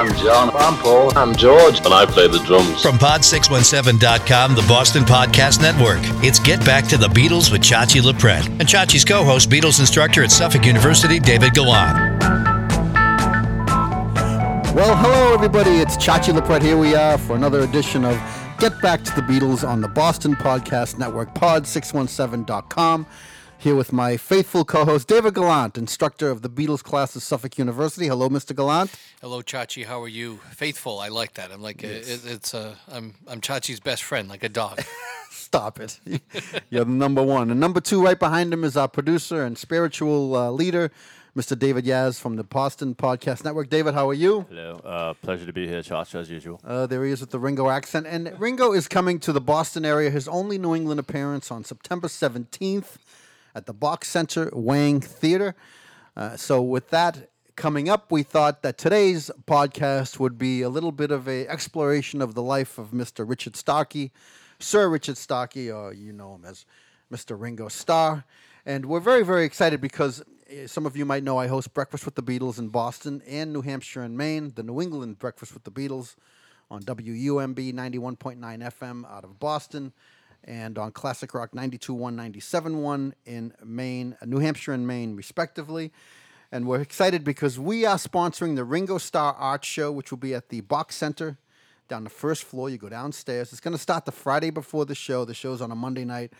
I'm John. I'm Paul. I'm George. And I play the drums. From Pod617.com, the Boston Podcast Network, it's Get Back to the Beatles with Chachi Loprete and Chachi's co host, Beatles instructor at Suffolk University, David Gallant. Well, hello, everybody. It's Chachi Loprete. Here we are for another edition of Get Back to the Beatles on the Boston Podcast Network, pod617.com. Here with my faithful co-host David Gallant, instructor of the Beatles class at Suffolk University. Hello, Mr. Gallant. Hello, Chachi. How are you? Faithful. I like that. I'm like yes. it, it's a I'm I'm Chachi's best friend, like a dog. Stop it. You're the number one, and number two right behind him is our producer and spiritual uh, leader, Mr. David Yaz from the Boston Podcast Network. David, how are you? Hello. Uh, pleasure to be here, Chachi, as usual. Uh, there he is with the Ringo accent, and Ringo is coming to the Boston area. His only New England appearance on September 17th at the Boch Center Wang Theater. Uh, so with that coming up, we thought that today's podcast would be a little bit of a exploration of the life of Mr. Richard Starkey, Sir Richard Starkey, or you know him as Mr. Ringo Starr. And we're very, very excited because eh, some of you might know I host Breakfast with the Beatles in Boston and New Hampshire and Maine, the New England Breakfast with the Beatles on WUMB 91.9 FM out of Boston and on Classic Rock 92.1, 97.1 in Maine, New Hampshire and Maine, respectively. And we're excited because we are sponsoring the Ringo Starr Art Show, which will be at the Boch Center down the first floor. You go downstairs. It's going to start the Friday before the show. The show's on a Monday night.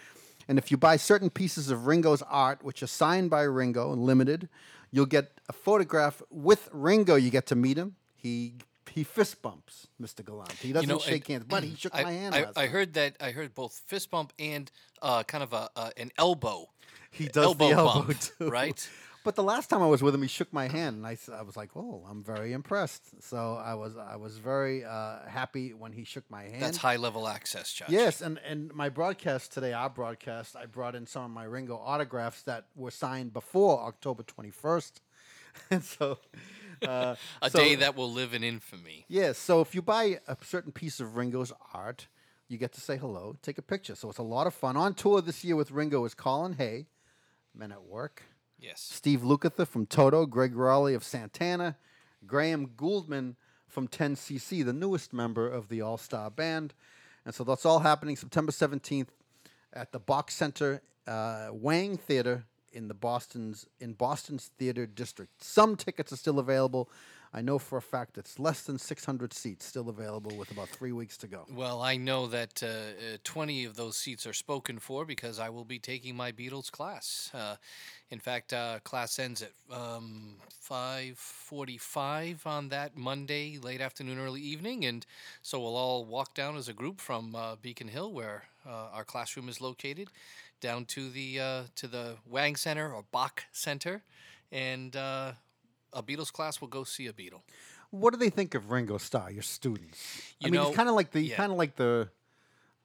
And if you buy certain pieces of Ringo's art, which are signed by Ringo and limited, you'll get a photograph with Ringo. You get to meet him. He he fist bumps Mr. Gallant. He doesn't you know, shake hands, but he shook I, my hand. I, I heard that. I heard both fist bump and uh, kind of a uh, an elbow. He does elbow the elbow bump, too, right? But the last time I was with him, he shook my hand, and I, I was like, "Oh, I'm very impressed." So I was I was very uh, happy when he shook my hand. That's high level access, Josh. Yes, and and my broadcast today, our broadcast, I brought in some of my Ringo autographs that were signed before October 21st, and so uh, a so, day that will live in infamy. Yes. Yeah, so if you buy a certain piece of Ringo's art, you get to say hello, take a picture. So it's a lot of fun. On tour this year with Ringo is Colin Hay, Men at Work. Yes. Steve Lukather from Toto, Greg Rolie of Santana, Graham Gouldman from 10cc, the newest member of the All Star Band. And so that's all happening September 17th at the Boch Center uh, Wang Theater in the Boston's in Boston's theater district. Some tickets are still available. I know for a fact it's less than 600 seats still available with about three weeks to go. Well, I know that uh, uh, 20 of those seats are spoken for because I will be taking my Beatles class. Uh, in fact, uh, class ends at um, 5:45 on that Monday, late afternoon, early evening, and so we'll all walk down as a group from uh, Beacon Hill, where our classroom is located down to the uh, to the Wang Center or Boch Center, and uh, a Beatles class will go see a Beatle. What do they think of Ringo Starr, your students? You I mean, know, it's kind of like the yeah. kind of like the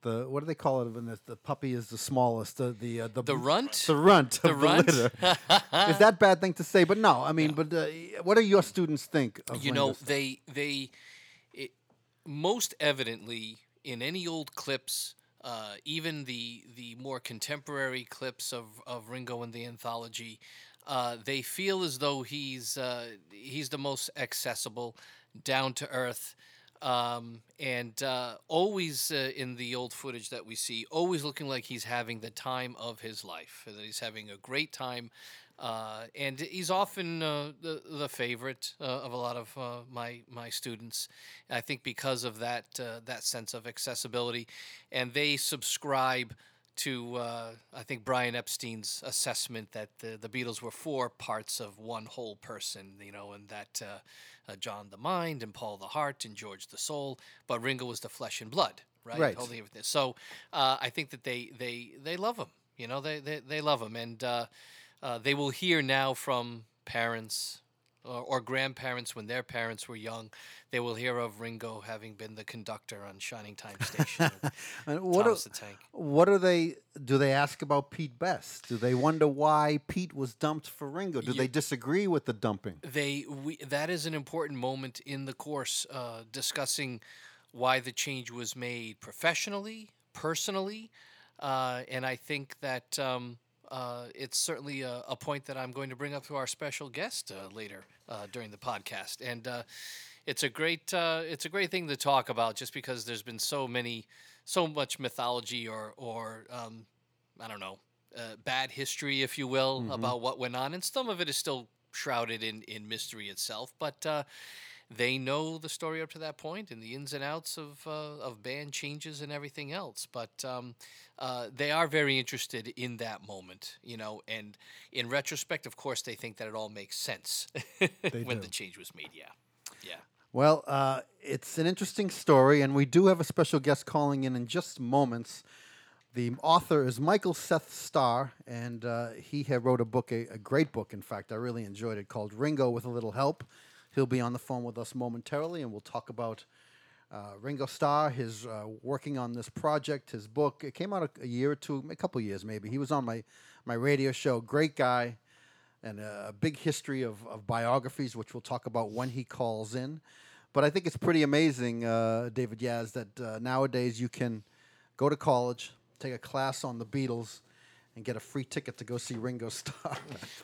the what do they call it when the, the puppy is the smallest? The the uh, the, the runt. The runt the of runt? the litter. is that bad thing to say? But no, I mean, but uh, what do your students think of You Ringo know, Starr? they they it, most evidently in any old clips. Uh, even the the more contemporary clips of, of Ringo in the anthology, uh, they feel as though he's uh, he's the most accessible, down to earth, um, and uh, always uh, in the old footage that we see, always looking like he's having the time of his life. That he's having a great time uh, and he's often uh, the the favorite uh, of a lot of uh, my my students. I think because of that uh, that sense of accessibility, and they subscribe to uh, I think Brian Epstein's assessment that the the Beatles were four parts of one whole person. You know, and that. John the mind and Paul the heart and George the soul, but Ringo was the flesh and blood, right? Right. Holding everything. So I think that they they they love him. You know, they they, they love him, and uh, they will hear now from parents or, or, grandparents when their parents were young. They will hear of Ringo having been the conductor on Shining Time Station. what Thomas are, the Tank. What are they? Do they ask about Pete Best? Do they wonder why Pete was dumped for Ringo? Do You- they disagree with the dumping? They we, that is an important moment in the course, uh, discussing why the change was made professionally, personally, uh, and I think that um, uh, it's certainly a, a point that I'm going to bring up to our special guest uh, later uh, during the podcast, and uh, it's a great uh, it's a great thing to talk about, just because there's been so many, so much mythology or or um, I don't know, uh, bad history, if you will, about what went on, and some of it is still shrouded in in mystery itself, but. They know the story up to that point and the ins and outs of uh, of band changes and everything else. But um, uh, they are very interested in that moment, you know. And in retrospect, of course, they think that it all makes sense when do. the change was made. Yeah, yeah. Well, uh, it's an interesting story, and we do have a special guest calling in in just moments. The author is Michael Seth Starr, and uh, he had wrote a book, a, a great book, in fact. I really enjoyed it, called Ringo with a Little Help. He'll be on the phone with us momentarily, and we'll talk about uh, Ringo Starr, his uh, working on this project, his book. It came out a, a year or two, a couple years maybe. He was on my, my radio show. Great guy, and a, a big history of, of biographies, which we'll talk about when he calls in. But I think it's pretty amazing, uh, David Yaz, that uh, nowadays you can go to college, take a class on the Beatles, and get a free ticket to go see Ringo Starr.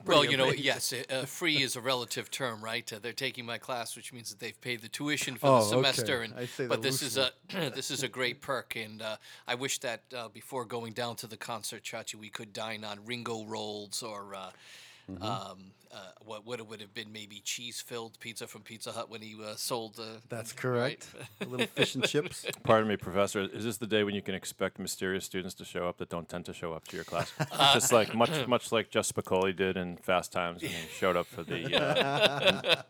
Well, Pretty you know, yes, uh, free is a relative term, right? Uh, they're taking my class, which means that they've paid the tuition for Oh, the semester, okay. and I say but that this is a this is a great perk, and uh, I wish that uh, before going down to the concert, Chachi, we could dine on Ringo rolls or. Mm-hmm. Um, uh, what what it would have been maybe cheese filled pizza from Pizza Hut when he uh, sold. Uh, That's right? correct. a little fish and chips. Pardon me, Professor. Is this the day when you can expect mysterious students to show up that don't tend to show up to your class? Just like much, much like Jeff Spicoli did in Fast Times when he showed up for the uh,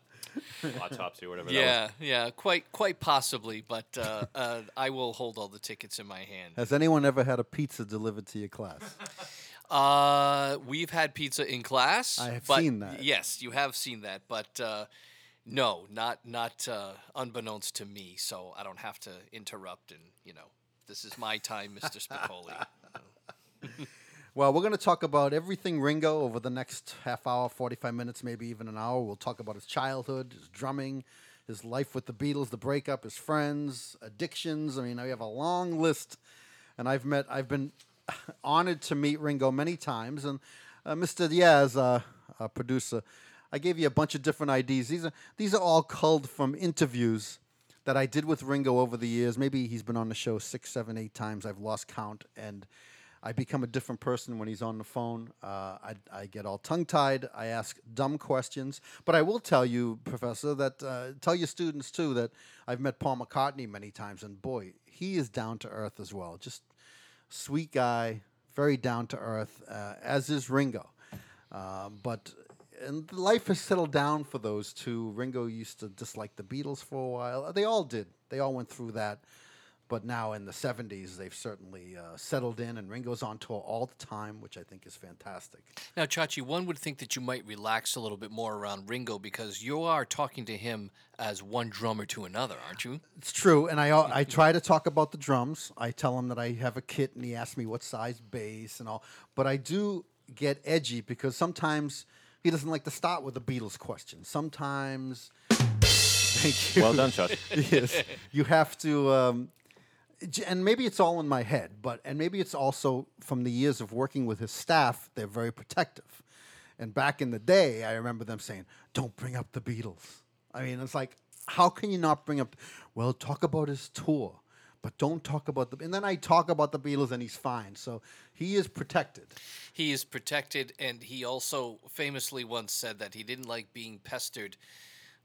autopsy or whatever. that was. Yeah, yeah, quite quite possibly, but uh, uh, I will hold all the tickets in my hand. Has anyone ever had a pizza delivered to your class? Uh, we've had pizza in class. I have but- seen that. Yes, you have seen that, but uh, no, not not uh, unbeknownst to me. So I don't have to interrupt, and you know, this is my time, Mr. Spicoli. Well, we're going to talk about everything Ringo over the next half hour, 45 minutes, maybe even an hour. We'll talk about his childhood, his drumming, his life with the Beatles, the breakup, his friends, addictions. I mean, we have a long list. And I've met, I've been honored to meet Ringo many times. And uh, Mr. Diaz, uh, uh, producer, I gave you a bunch of different IDs. These are, these are all culled from interviews that I did with Ringo over the years. Maybe he's been on the show six, seven, eight times. I've lost count. And I become a different person when he's on the phone. Uh, I, I get all tongue tied. I ask dumb questions. But I will tell you, Professor, that uh, tell your students too that I've met Paul McCartney many times, and boy, he is down to earth as well. Just sweet guy, very down to earth, uh, as is Ringo. Um, but and life has settled down for those two. Ringo used to dislike the Beatles for a while. They all did. They all went through that. But now in the 70s, they've certainly uh, settled in, and Ringo's on tour all the time, which I think is fantastic. Now, Chachi, one would think that you might relax a little bit more around Ringo because you are talking to him as one drummer to another, aren't you? It's true, and I I try to talk about the drums. I tell him that I have a kit, and he asks me what size bass and all. But I do get edgy because sometimes he doesn't like to start with the Beatles question. Sometimes, thank you. Well done, Chuck. yes, you have to. Um, j- and maybe it's all in my head, but and maybe it's also from the years of working with his staff. They're very protective, and back in the day, I remember them saying, "Don't bring up the Beatles." I mean, it's like, how can you not bring up? Well, talk about his tour, but don't talk about the. And then I talk about the Beatles, and he's fine. So he is protected. He is protected, and he also famously once said that he didn't like being pestered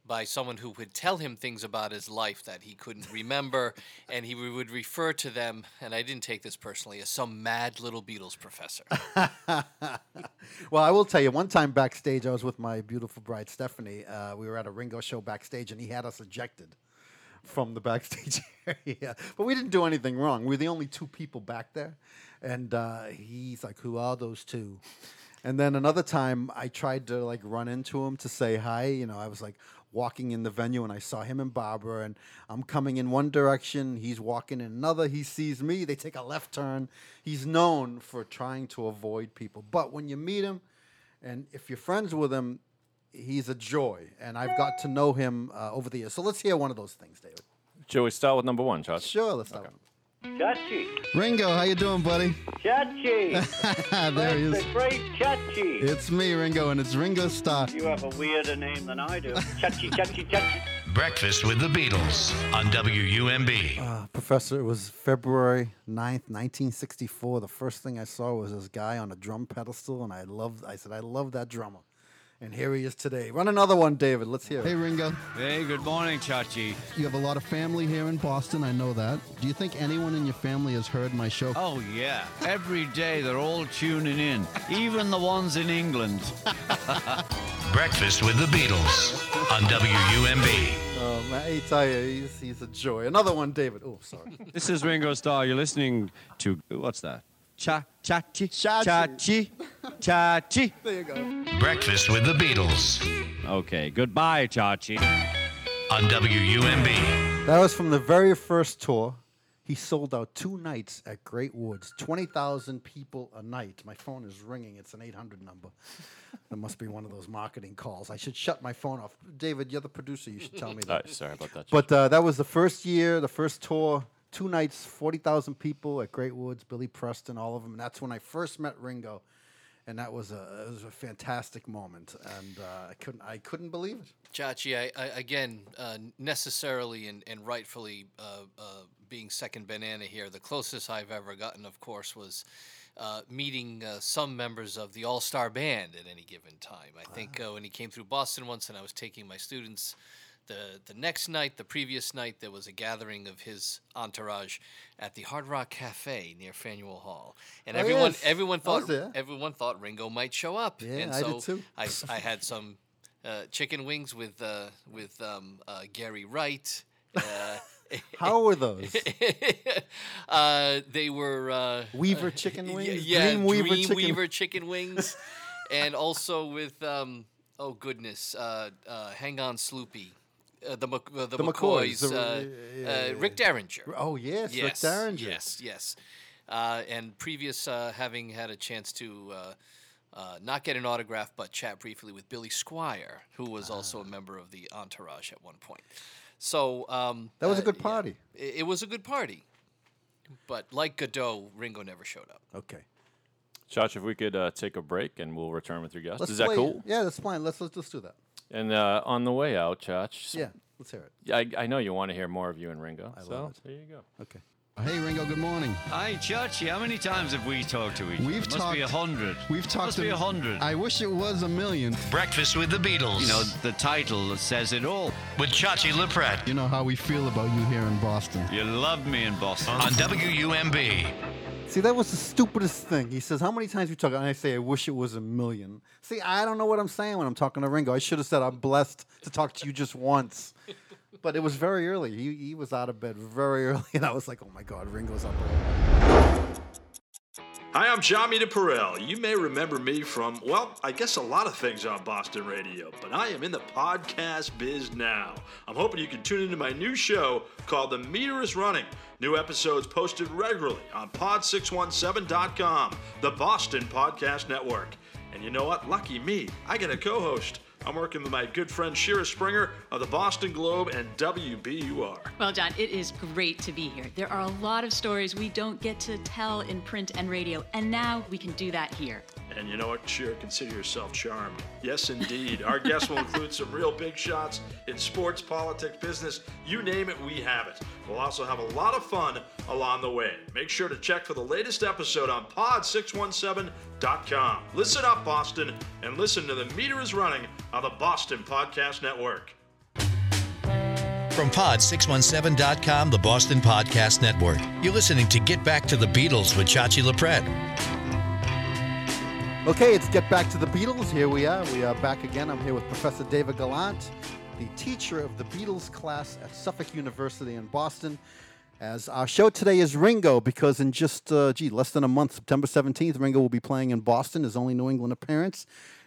by someone who would tell him things about his life that he couldn't remember, and he would refer to them, and I didn't take this personally, as some mad little Beatles professor. Well, I will tell you, one time backstage, I was with my beautiful bride Stephanie. Uh, we were at a Ringo show backstage, and he had us ejected from the backstage area. But we didn't do anything wrong. We were the only two people back there, and uh, he's like, "Who are those two? And then another time, I tried to like run into him to say hi. You know, I was like walking in the venue, and I saw him and Barbara, and I'm coming in one direction, he's walking in another. He sees me. They take a left turn. He's known for trying to avoid people, but when you meet him, and if you're friends with him, he's a joy. And I've got to know him uh, over the years. So let's hear one of those things, David. Shall we start with number one, Charles? Sure, let's start. with- Chachi. Ringo, how you doing, buddy? Chachi. there he It's is. the great Chachi. It's me, Ringo, and it's Ringo Starr. You have a weirder name than I do. Chachi, Chachi, Chachi. Breakfast with the Beatles on WUMB. Uh, Professor, it was February 9th, 1964. The first thing I saw was this guy on a drum pedestal, and I loved, I said, I love that drummer. And here he is today. Run another one, David. Let's hear it. Hey, Ringo. Hey, good morning, Chachi. You have a lot of family here in Boston. I know that. Do you think anyone in your family has heard my show? Oh, yeah. Every day they're all tuning in, even the ones in England. Breakfast with the Beatles on WUMB. Oh, man, I tell you, he's, he's a joy. Another one, David. Oh, sorry. This is Ringo Starr. You're listening to, what's that? Cha, Chachi, Chachi. Chachi, Chachi. there you go. Breakfast with the Beatles Okay, goodbye, Chachi. on WUMB. That was from the very first tour. He sold out two nights at Great Woods, 20,000 people a night. My phone is ringing. It's an 800 number. That must be one of those marketing calls. I should shut my phone off. David, you're the producer. You should tell me Uh, that. sorry about that. But uh, that was the first year, the first tour, two nights, 40,000 people at Great Woods, Billy Preston, all of them. And that's when I first met Ringo. And that was a, it was a fantastic moment. And uh, I, couldn't, I couldn't believe it. Chachi, I, I again uh, necessarily and, and rightfully uh, uh, being second banana here. The closest I've ever gotten, of course, was uh, meeting uh, some members of the All Star Band at any given time. I think uh, when he came through Boston once, and I was taking my students. The, the next night, the previous night, there was a gathering of his entourage at the Hard Rock Cafe near Faneuil Hall, and Oh, everyone yes. everyone thought everyone thought Ringo might show up. Yeah, and I so did too. I, I had some uh, chicken wings with uh, with um, uh, Gary Wright. Uh, How were those? uh, they were uh, Weaver chicken wings? Yeah, Dream Weaver Dream chicken- Weaver chicken wings, and also with um, oh goodness, uh, uh, Hang on Sloopy, uh, the Mc- uh, the, The McCoys, McCoys, the- uh, yeah, uh, Rick Derringer. Oh, yes, Rick yes, Derringer. Yes, yes. Uh, and previous, uh, having had a chance to uh, uh, not get an autograph, but chat briefly with Billy Squier, who was also a Ah. member of the entourage at one point. So um, That was a uh, good yeah, party. it, it was a good party, but like Godot, Ringo never showed up. Okay. Josh, if we could uh, take a break and we'll return with your guests. Let's Is that cool? Yeah, that's fine. Let's let's, let's do that. And uh, on the way out, Josh. Yeah, let's hear it. I, I know you want to hear more of you and Ringo. I so love it. there you go. Okay. Hey, Ringo. Good morning. Hi, Chachi. How many times have we talked to each other? We've Must talked. be a hundred. We've talked. Must be a hundred. I wish it was a million. Breakfast with the Beatles You know, the title says it all. with Chachi Loprete You know how we feel about you here in Boston. You love me in Boston. on WUMB. See, that was the stupidest thing. He says, "How many times we talk?" And I say, "I wish it was a million. See, I don't know what I'm saying when I'm talking to Ringo. I should have said, "I'm blessed to talk to you just once." But it was very early. He, he was out of bed very early, and I was like, "Oh my God, Ringo's up early." Hi, I'm Jon Meterparel. You may remember me from, well, I guess a lot of things on Boston radio, but I am in the podcast biz now. I'm hoping you can tune into my new show called The Meter is Running. New episodes posted regularly on pod617.com, the Boston Podcast Network. And you know what? Lucky me, I get a co host. I'm working with my good friend Shira Springer of the Boston Globe and WBUR. Well, John, it is great to be here. There are a lot of stories we don't get to tell in print and radio, and now we can do that here. And you know what, Shira, consider yourself charmed. Yes, indeed. Our guests will include some real big shots in sports, politics, business, you name it, we have it. We'll also have a lot of fun along the way. Make sure to check for the latest episode on pod617.com. Listen up, Boston, and listen to The Meter is Running on the Boston Podcast Network. From pod617.com, the Boston Podcast Network. You're listening to Get Back to the Beatles with Chachi Loprete. Okay, it's get back to the Beatles. Here we are. We are back again. I'm here with Professor David Gallant, the teacher of the Beatles class at Suffolk University in Boston. As our show today is Ringo, because in just uh, gee less than a month, September 17th, Ringo will be playing in Boston. His only New England appearance.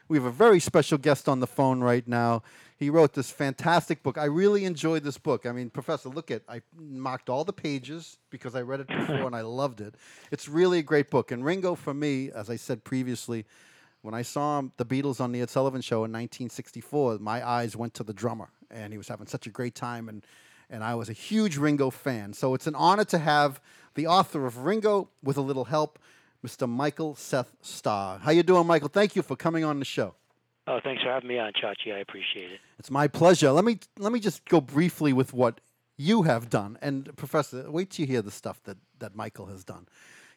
We have a very special guest on the phone right now. He wrote this fantastic book. I really enjoyed this book. I mean, Professor, look at I marked all the pages because I read it before and I loved it. It's really a great book. And Ringo, for me, as I said previously, when I saw the Beatles on the Ed Sullivan Show in 1964, my eyes went to the drummer, and he was having such a great time. And and I was a huge Ringo fan. So it's an honor to have the author of Ringo with a little help, Mr. Michael Seth Starr. How you doing, Michael? Thank you for coming on the show. Oh, thanks for having me on, Chachi. I appreciate it. It's my pleasure. Let me let me just go briefly with what you have done. And Professor, wait till you hear the stuff that, that Michael has done.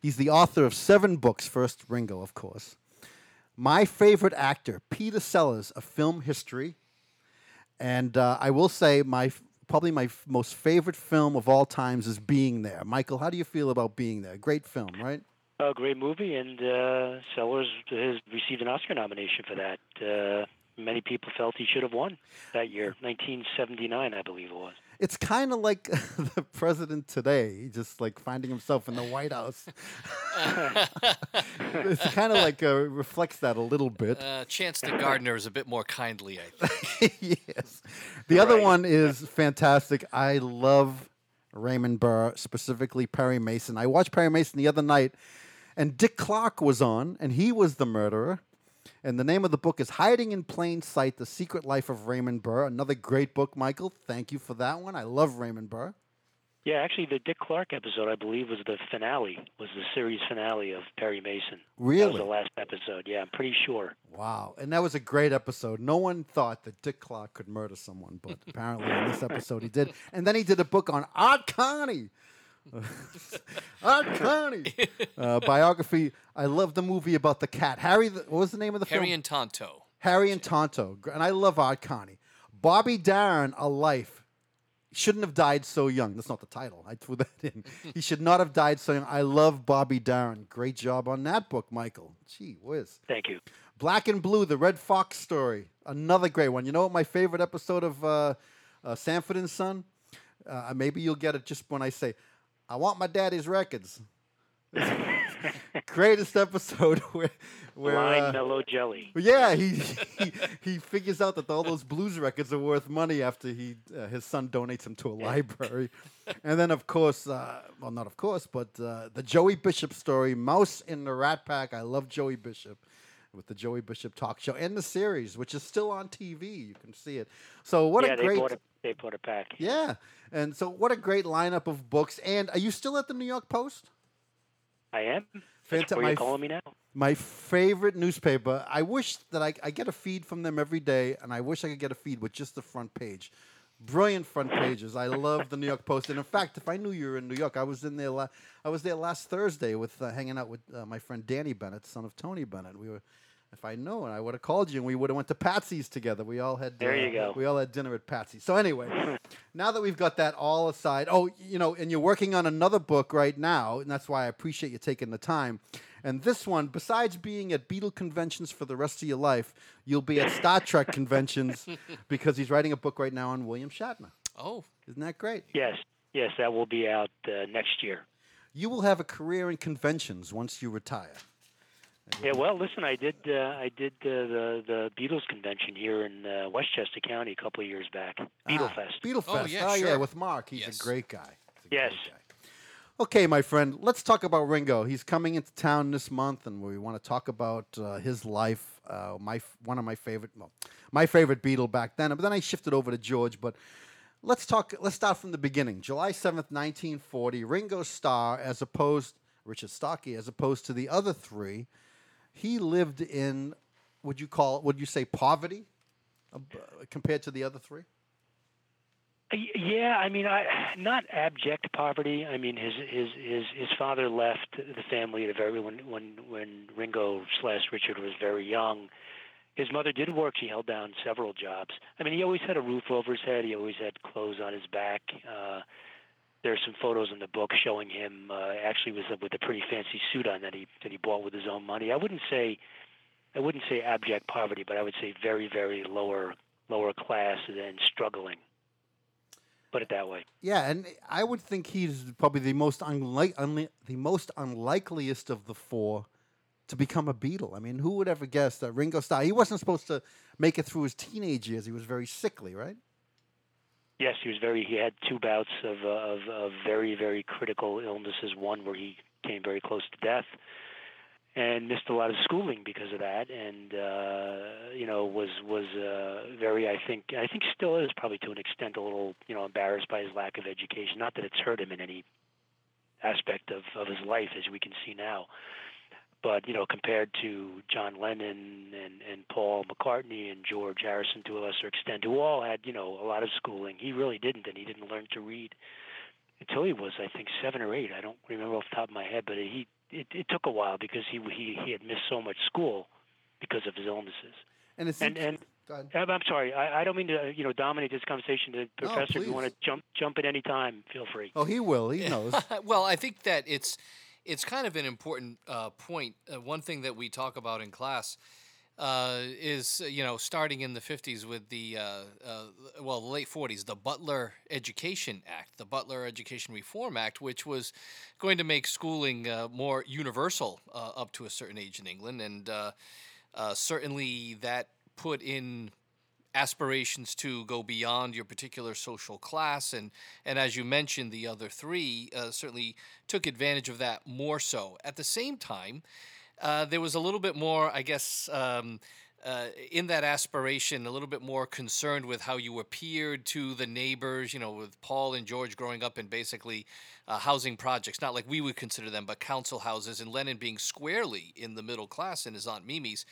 He's the author of seven books. First, Ringo, of course. My favorite actor, Peter Sellers, a film history. And uh, I will say, my probably my f- most favorite film of all times is Being There. Michael, how do you feel about Being There? Great film, right? A great movie, and uh, Sellers has received an Oscar nomination for that. Uh, many people felt he should have won that year, 1979, I believe it was. It's kind of like the president today, just like finding himself in the White House. it's kind of like uh, reflects that a little bit. Uh, Chauncey Gardiner is a bit more kindly, I think. yes. The other one is fantastic. I love Raymond Burr, specifically Perry Mason. I watched Perry Mason the other night, and Dick Clark was on, and he was the murderer. And the name of the book is Hiding in Plain Sight The Secret Life of Raymond Burr. Another great book, Michael. Thank you for that one. I love Raymond Burr. Yeah, actually, the Dick Clark episode, I believe, was the finale, was the series finale of Perry Mason. That was Really? the last episode. Yeah, I'm pretty sure. Wow. And that was a great episode. No one thought that Dick Clark could murder someone, but apparently in this episode he did. And then he did a book on Art Carney. Art Carney. Uh, biography. I love the movie about the cat. Harry, the, what was the name of the Harry film? and Tonto. Harry and Tonto. And I love Art Carney. Bobby Darin, A Life. Shouldn't have died so young. That's not the title. I threw that in. he should not have died so young. I love Bobby Darin. Great job on that book, Michael. Gee whiz. Thank you. Black and Blue, the Redd Foxx story. Another great one. You know what my favorite episode of uh, uh, Sanford and Son? Uh, maybe you'll get it just when I say, I want my daddy's records. Greatest episode where, where Blind uh, Mellow Jelly. yeah, he, he he figures out that all those blues records are worth money after he uh, his son donates them to a library, and then of course, uh, well, not of course, but uh, the Joey Bishop story, Mouse in the Rat Pack. I love Joey Bishop with the Joey Bishop talk show and the series, which is still on TV. You can see it. So what yeah, a great they bought it. They bought it back. yeah, and so what a great lineup of books. And are you still at the New York Post? I am. Fanta- That's where you're calling me now. My favorite newspaper. I wish that I, I get a feed from them every day, and I wish I could get a feed with just the front page. Brilliant front pages. I love the New York Post, and in fact, if I knew you were in New York, I was in there. La- I was there last Thursday with uh, hanging out with uh, my friend Danny Bennett, son of Tony Bennett. We were. If I known, I would have called you, and we would have went to Patsy's together. We all had. There uh, you go. We all had dinner at Patsy's. So anyway, now that we've got that all aside, oh, you know, and you're working on another book right now, and that's why I appreciate you taking the time. And this one, besides being at Beatle conventions for the rest of your life, you'll be at Star Trek conventions because he's writing a book right now on William Shatner. Oh, Isn't that great? Yes, yes, that will be out uh, next year. You will have a career in conventions once you retire. Yeah, well, listen, I did uh, I did uh, the the Beatles convention here in uh, Westchester County a couple of years back. Beatle Ah, Fest. Beatle Oh, Fest. yeah, oh, yeah, sure. with Mark. He's Yes. a great guy. He's a Yes. great guy. Okay, my friend, let's talk about Ringo. He's coming into town this month, and we want to talk about uh, his life. Uh, my one of my favorite, well, my favorite Beatle back then. But then I shifted over to George. But let's talk. Let's start from the beginning. July seventh, nineteen forty. Ringo Starr, as opposed Richard Starkey, as opposed to the other three, he lived in. Would you call? Would you say poverty, uh, compared to the other three? Yeah, I mean, I not abject poverty. I mean, his his his his father left the family at a very when when when Ringo slash Richard was very young. His mother did work. She held down several jobs. I mean, he always had a roof over his head. He always had clothes on his back. Uh, there's some photos in the book showing him uh, actually was with a pretty fancy suit on that he that he bought with his own money. I wouldn't say I wouldn't say abject poverty, but I would say very very lower lower class and struggling. Put it that way. Yeah, and I would think he's probably the most unlike, unli- the most unlikeliest of the four to become a Beatle. I mean, who would ever guess that Ringo Starr? He wasn't supposed to make it through his teenage years. He was very sickly, right? Yes, he was very. He had two bouts of uh, of, of very very critical illnesses. One where he came very close to death, and missed a lot of schooling because of that, and uh, you know was was uh, very I think I think still is probably to an extent a little you know embarrassed by his lack of education. Not that it's hurt him in any aspect of of his life, as we can see now. But you know, compared to John Lennon and and Paul McCartney and George Harrison to a lesser extent, who all had you know a lot of schooling, he really didn't, and he didn't learn to read until he was I think seven or eight. I don't remember off the top of my head, but he it, it took a while because he he he had missed so much school because of his illnesses. And it's and, and I'm I'm sorry, I, I don't mean to you know dominate this conversation. The No, professor, if you want to jump jump at any time, feel free. Oh, he will. He knows. well, I think that it's it's kind of an important uh, point. Uh, one thing that we talk about in class uh, is you know starting in the 50s with the uh, uh, well late 40s the Butler Education Act, the Butler Education Reform Act, which was going to make schooling uh, more universal uh, up to a certain age in England, and uh, certainly that put in aspirations to go beyond your particular social class. And and as you mentioned the other three certainly took advantage of that more so. At the same time uh, there was a little bit more i guess um, uh, in that aspiration, a little bit more concerned with how you appeared to the neighbors, you know, with Paul and George growing up in basically uh, housing projects, not like we would consider them, but council houses, and Lennon being squarely in the middle class in his Aunt Mimi's.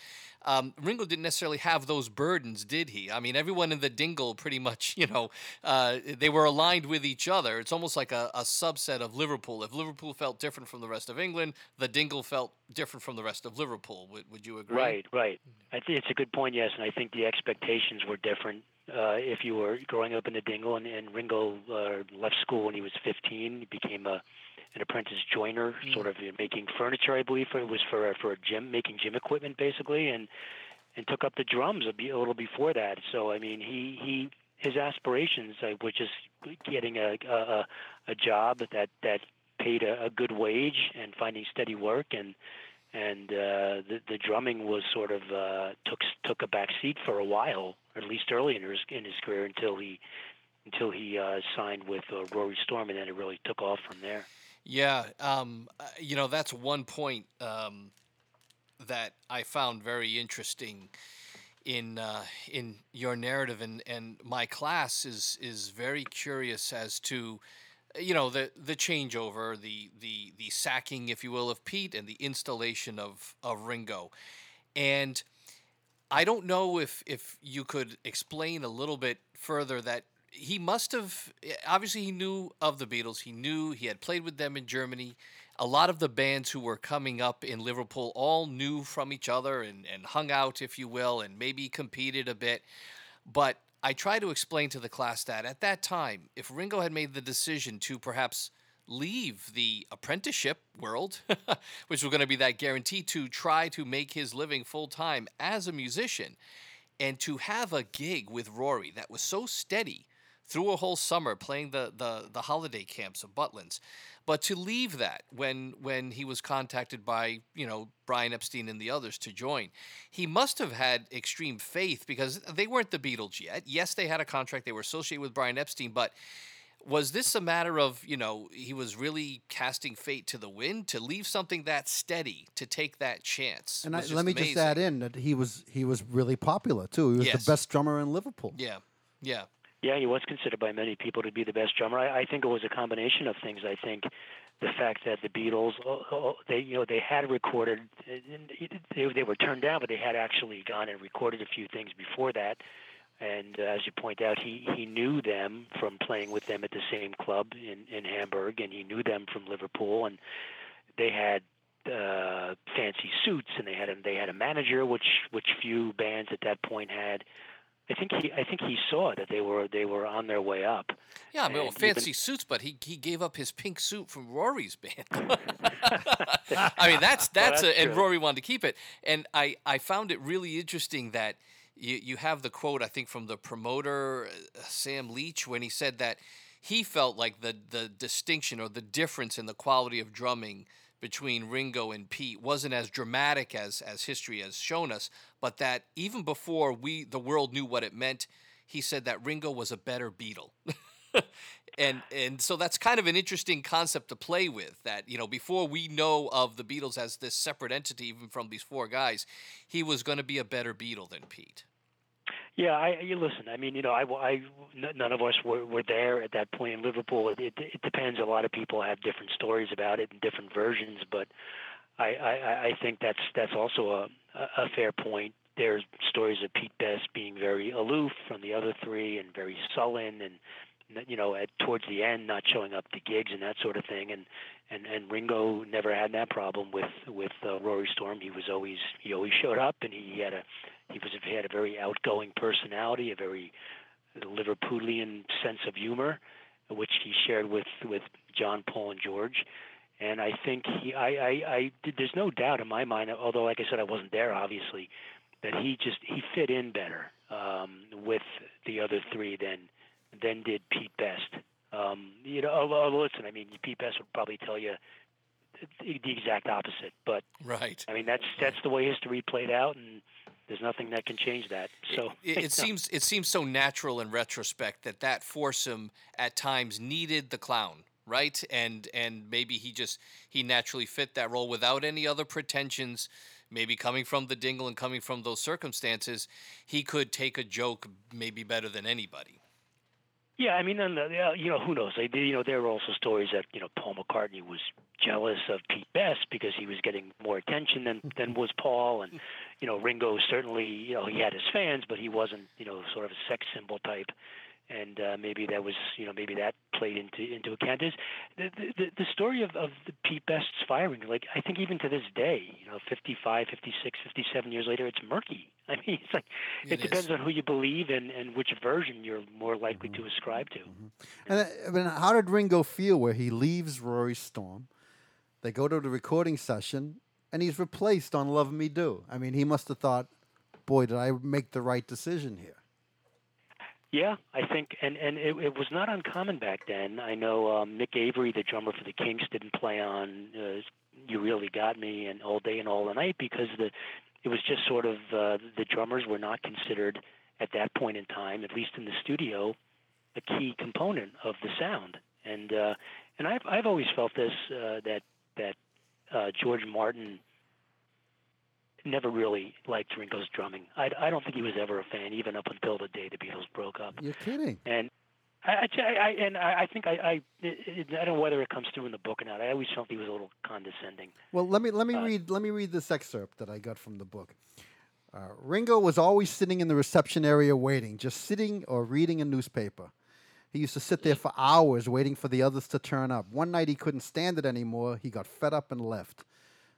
Um, Ringo didn't necessarily have those burdens, did he? I mean, everyone in the Dingle pretty much, you know, uh, they were aligned with each other. It's almost like a, a subset of Liverpool. If Liverpool felt different from the rest of England, the Dingle felt different from the rest of Liverpool. Would, would you agree? Right, right. I think it's a good point, yes, and I think the expectations were different. Uh, if you were growing up in the Dingle and, and Ringo uh, left school when he was 15, he became a an apprentice joiner, sort of uh, making furniture, I believe. It was for for a gym, making gym equipment, basically, and and took up the drums a, be, a little before that. So I mean, he he his aspirations uh, were just getting a a, a job that that paid a, a good wage and finding steady work and and uh, the the drumming was sort of uh, took took a back seat for a while, at least early in his in his career until he until he uh, signed with uh, Rory Storm, and then it really took off from there. Yeah, um, uh, you know that's one point um, that I found very interesting in uh, in your narrative, and, and my class is is very curious as to you know the the changeover, the the the sacking, if you will, of Pete, and the installation of of Ringo, and I don't know if if you could explain a little bit further that he must have eh, obviously he knew of the Beatles. He knew he had played with them in Germany. A lot of the bands who were coming up in Liverpool all knew from each other and, and hung out, if you will, and maybe competed a bit. But I try to explain to the class that at that time, if Ringo had made the decision to perhaps leave the apprenticeship world, which was going to be that guarantee to try to make his living full time as a musician, and to have a gig with Rory that was so steady through a whole summer playing the, the, the holiday camps of Butlin's. But to leave that when when he was contacted by, you know, Brian Epstein and the others to join, he must have had extreme faith because they weren't the Beatles yet. Yes, they had a contract, they were associated with Brian Epstein, but was this a matter of, you know, he was really casting fate to the wind to leave something that steady, to take that chance? And I, let me amazing. just add in that he was he was really popular too. He was Yes. the best drummer in Liverpool. Yeah, yeah. Yeah, he was considered by many people to be the best drummer. I, I think it was a combination of things. I think the fact that the Beatles, oh, oh, they you know they had recorded, they they were turned down, but they had actually gone and recorded a few things before that. And uh, as you point out, he he knew them from playing with them at the same club in in Hamburg, and he knew them from Liverpool, and they had uh, fancy suits, and they had a, they had a manager, which which few bands at that point had. I think he I think he saw that they were they were on their way up. Yeah, I mean, well, fancy suits, but he he gave up his pink suit from Rory's band. I mean, that's that's, that's a, and. Rory wanted to keep it. And I I found it really interesting that you you have the quote I think from the promoter uh, Sam Leach when he said that he felt like the the distinction or the difference in the quality of drumming between Ringo and Pete wasn't as dramatic as as history has shown us, but that even before we the world knew what it meant, he said that Ringo was a better Beatle. and and so that's kind of an interesting concept to play with. That you know, before we know of the Beatles as this separate entity, even from these four guys, he was going to be a better Beatle than Pete. Yeah, I you listen. I mean, you know, I, I none of us were, were there at that point in Liverpool. It, it, it depends. A lot of people have different stories about it and different versions, but I, I, I think that's that's also a, a fair point. There's stories of Pete Best being very aloof from the other three and very sullen and you know at towards the end not showing up to gigs and that sort of thing. And and and Ringo never had that problem with with uh, Rory Storm. He was always he always showed up and he had a he was he had a very outgoing personality a very Liverpoolian sense of humor which he shared with with John Paul and George. And I think he I I, I there's no doubt in my mind although like I said I wasn't there obviously that he just he fit in better um with the other three than than did Pete Best. Um, you know, although, listen, I mean, Pete Best would probably tell you the exact opposite. But right, I mean, that's that's the way history played out, and there's nothing that can change that. So it, it seems it seems so natural in retrospect that that foursome at times needed the clown right and and maybe he just he naturally fit that role without any other pretensions maybe coming from the dingle and coming from those circumstances he could take a joke maybe better than anybody yeah, I mean, and uh, you know, who knows? They, you know, there were also stories that you know Paul McCartney was jealous of Pete Best because he was getting more attention than than was Paul, and you know, Ringo certainly, you know, he had his fans, but he wasn't, you know, sort of a sex symbol type and uh, maybe that was you know maybe that played into into account. Is the, the the story of of the Pete Best's firing? Like I think even to this day, you know, 55, 56, 57 years later, it's murky. I mean, it's like it, it depends on who you believe and and which version you're more likely mm-hmm. to ascribe to. Mm-hmm. And uh, I mean, how did Ringo feel where he leaves Rory Storm? They go to the recording session, and he's replaced on "Love Me Do." I mean, he must have thought, "Boy, did I make the right decision here." Yeah, I think, and and it, it was not uncommon back then. I know um, Mick Avory, the drummer for the Kinks, didn't play on uh, "You Really Got Me" and "All Day and All the Night" because the it was just sort of uh, the drummers were not considered at that point in time, at least in the studio, a key component of the sound. And uh, and I've I've always felt this uh, that that uh, George Martin never really liked Ringo's drumming. I, I don't think he was ever a fan, even up until the day the Beatles broke up. You're kidding. And I, I, I and I, I think I, I, it, I don't know whether it comes through in the book or not. I always felt he was a little condescending. Well, let me let me Uh, read let me read this excerpt that I got from the book. Uh, Ringo was always sitting in the reception area waiting, just sitting or reading a newspaper. He used to sit there for hours waiting for the others to turn up. One night he couldn't stand it anymore. He got fed up and left.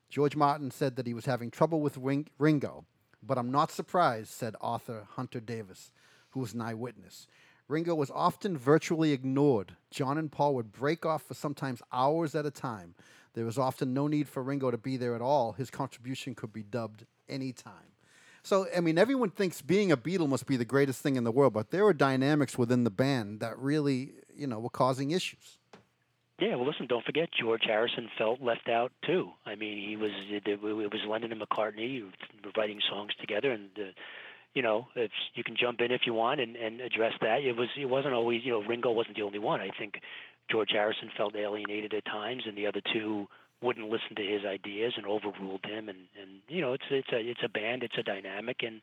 George Martin said that he was having trouble with Ring- Ringo, but I'm not surprised, said author Hunter Davies, who was an eyewitness. Ringo was often virtually ignored. John and Paul would break off for sometimes hours at a time. There was often no need for Ringo to be there at all. His contribution could be dubbed any time. So, I mean, everyone thinks being a Beatle must be the greatest thing in the world, but there were dynamics within the band that really, you know, were causing issues. Yeah, well, listen. Don't forget, George Harrison felt left out too. I mean, he was it, it was Lennon and McCartney writing songs together, and uh, you know, if you can jump in if you want and, and address that. It was it wasn't always you know Ringo wasn't the only one. I think George Harrison felt alienated at times, and the other two wouldn't listen to his ideas and overruled him. And and you know, it's it's a it's a band, it's a dynamic, and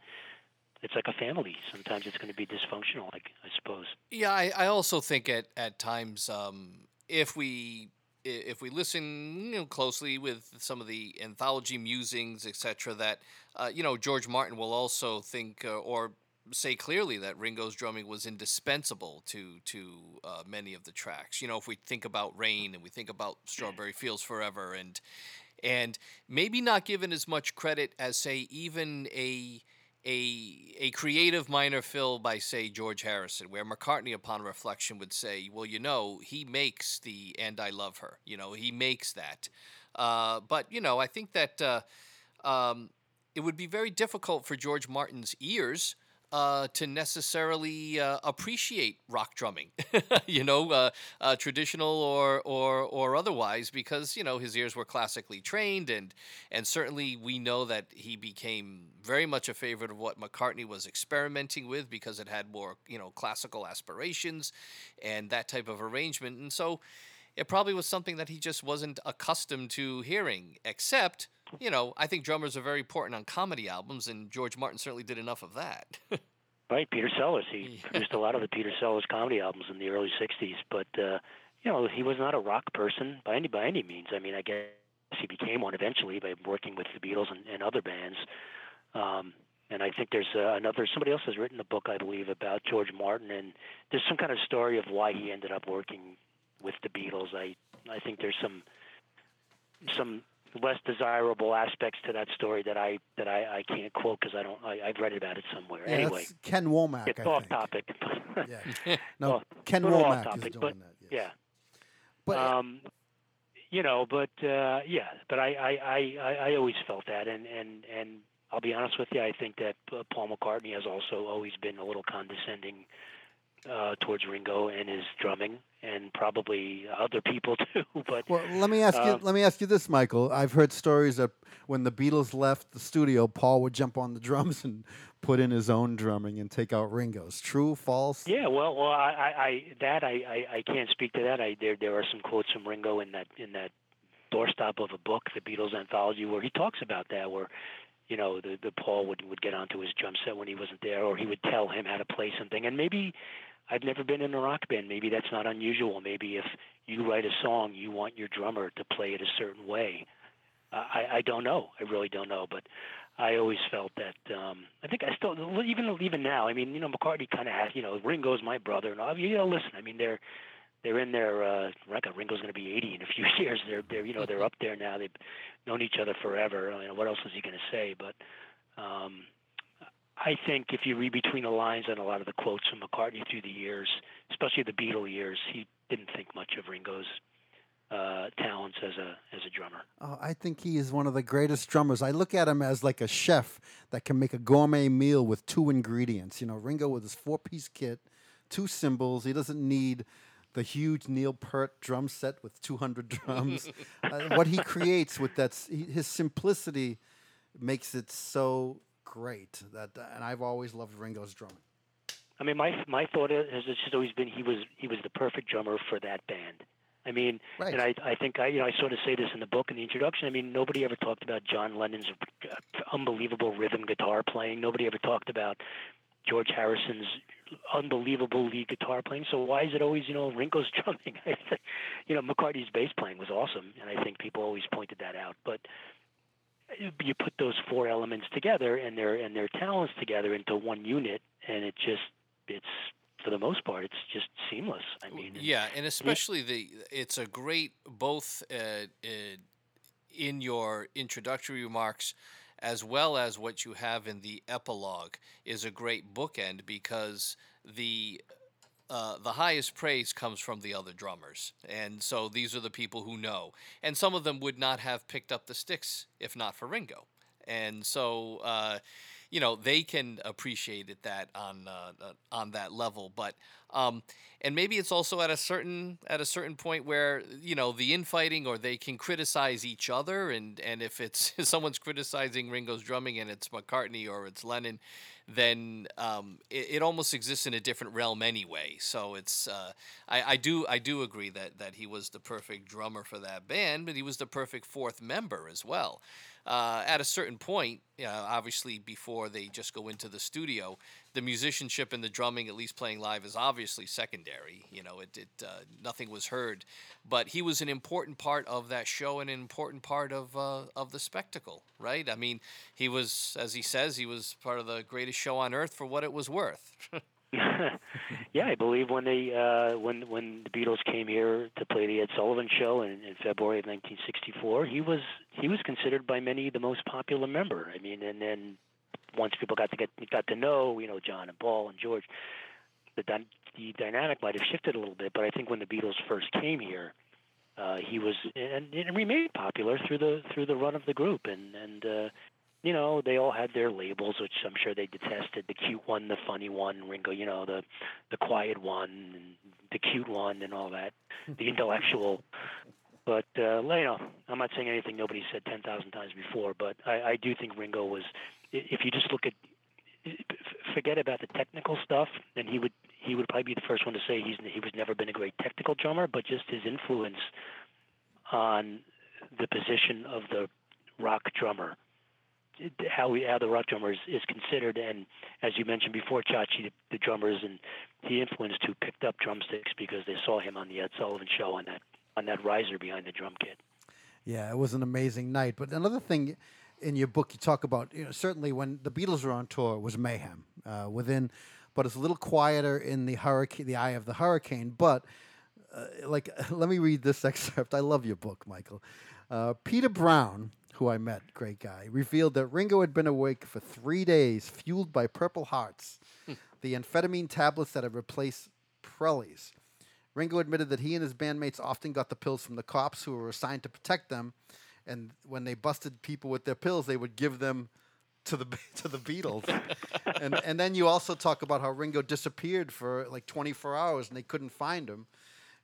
it's like a family. Sometimes it's going to be dysfunctional, like I suppose. Yeah, I, I also think at at times um, if we if we listen you know, closely with some of the anthology musings, etc., that uh, you know George Martin will also think uh, or say clearly that Ringo's drumming was indispensable to to uh, many of the tracks. You know, if we think about Rain and we think about Strawberry Fields Forever, and and maybe not given as much credit as say even a a a creative minor fill by say George Harrison, where McCartney upon reflection would say, "Well, you know, he makes the and I love her. You know, he makes that." Uh, but you know, I think that uh, um, it would be very difficult for George Martin's ears uh, to necessarily uh, appreciate rock drumming, you know, uh, uh, traditional or, or or otherwise, because you know his ears were classically trained, and and certainly we know that he became very much a favorite of what McCartney was experimenting with because it had more you know classical aspirations and that type of arrangement, and so it probably was something that he just wasn't accustomed to hearing, except you know, I think drummers are very important on comedy albums, and George Martin certainly did enough of that. right, Peter Sellers. He produced a lot of the Peter Sellers comedy albums in the early '60s, but uh, you know, he was not a rock person by any by any means. I mean, I guess he became one eventually by working with the Beatles and, and other bands. Um, and I think there's uh, another somebody else has written a book, I believe, about George Martin, and there's some kind of story of why he ended up working with the Beatles. I I think there's some some less desirable aspects to that story that I that I, I can't quote because I don't I, I've read about it somewhere. Yeah, anyway, that's Ken Womack. it's I off think. topic. Yeah. No, Well, Ken Womack topic, is doing but, that. Yeah. But um, you know, but uh, yeah, but I, I, I, I I always felt that, and and and I'll be honest with you, I think that uh, Paul McCartney has also always been a little condescending uh, towards Ringo and his drumming, and probably other people too. But Well, let me ask you. um, Let me ask you this, Michael. I've heard stories that when the Beatles left the studio, Paul would jump on the drums and put in his own drumming and take out Ringo's. True, false? Yeah, well, well, I, I, I that I, I, I can't speak to that. I there there are some quotes from Ringo in that in that doorstop of a book, the Beatles anthology, where he talks about that, where you know the the Paul would would get onto his drum set when he wasn't there, or he would tell him how to play something, and maybe. I've never been in a rock band. Maybe that's not unusual. Maybe if you write a song, you want your drummer to play it a certain way. Uh, I, I don't know. I really don't know. But I always felt that. Um, I think I still even even now. I mean, you know, McCartney kind of has. You know, Ringo's my brother, and all. You know, listen. I mean, they're they're in their uh, record. Ringo's going to be 80 in a few years. They're they're you know they're up there now. They've known each other forever. I mean, what else is he going to say? But um, I think if you read between the lines on a lot of the quotes from McCartney through the years, especially the Beatle years, he didn't think much of Ringo's uh, talents as a as a drummer. Oh, I think he is one of the greatest drummers. I look at him as like a chef that can make a gourmet meal with two ingredients. You know, Ringo with his four-piece kit, two cymbals. He doesn't need the huge Neil Peart drum set with 200 drums. uh, what he creates with that, his simplicity makes it so great. That, and I've always loved Ringo's drumming. I mean, my my thought is has just always been he was he was the perfect drummer for that band. I mean, Right. and I I think I you know I sort of say this in the book in the introduction. I mean, nobody ever talked about John Lennon's uh, unbelievable rhythm guitar playing. Nobody ever talked about George Harrison's unbelievable lead guitar playing. So why is it always you know Ringo's drumming? I think, you know, McCartney's bass playing was awesome, and I think people always pointed that out. But you put those four elements together and their and their talents together into one unit, and it just it's for the most part it's just seamless. I mean, Yeah, and especially the it's a great both uh, uh, in your introductory remarks as well as what you have in the epilogue is a great bookend because the uh, the highest praise comes from the other drummers, and so these are the people who know, and some of them would not have picked up the sticks if not for Ringo, and so uh, you know they can appreciate it that on uh, on that level, but um, and maybe it's also at a certain at a certain point where you know the infighting or they can criticize each other, and and if it's if someone's criticizing Ringo's drumming and it's McCartney or it's Lennon, then um, it, it almost exists in a different realm anyway. So it's uh, I, I do I do agree that that he was the perfect drummer for that band, but he was the perfect fourth member as well. Uh, at a certain point, know, obviously before they just go into the studio, the musicianship and the drumming, at least playing live, is obviously secondary. You know, it, it uh, nothing was heard, but he was an important part of that show and an important part of uh, of the spectacle, right? I mean, he was, as he says, he was part of the greatest show on earth for what it was worth. yeah, I believe when they uh, when when the Beatles came here to play the Ed Sullivan Show in, in February of 1964, he was he was considered by many the most popular member. I mean, and then once people got to get got to know you know John and Paul and George, the the dynamic might have shifted a little bit. But I think when the Beatles first came here, uh, he was and, and remained popular through the through the run of the group, and and uh, you know, they all had their labels, which I'm sure they detested. The cute one, the funny one, Ringo, you know, the the quiet one, and the cute one, and all that, the intellectual. But uh, you know, I'm not saying anything nobody said ten thousand times before. But I, I do think Ringo was. If you just look at, forget about the technical stuff, then he would he would probably be the first one to say he's he was never been a great technical drummer, but just his influence on the position of the rock drummer how we, how the rock drummer is, is considered, and as you mentioned before, Chachi, the, the drummers and he influenced who picked up drumsticks because they saw him on the Ed Sullivan Show on that on that riser behind the drum kit. Yeah, it was an amazing night. But another thing in your book, you talk about, you know, certainly when the Beatles were on tour, was mayhem uh, within, but it's a little quieter in the hurricane, the eye of the hurricane. But uh, like, let me read this excerpt. I love your book, Michael. Uh, Peter Brown, who I met, great guy, revealed that Ringo had been awake for three days, fueled by Purple Hearts, hmm. the amphetamine tablets that had replaced Prellies. Ringo admitted that he and his bandmates often got the pills from the cops who were assigned to protect them, and when they busted people with their pills, they would give them to the to the Beatles. and and then you also talk about how Ringo disappeared for like 24 hours and they couldn't find him,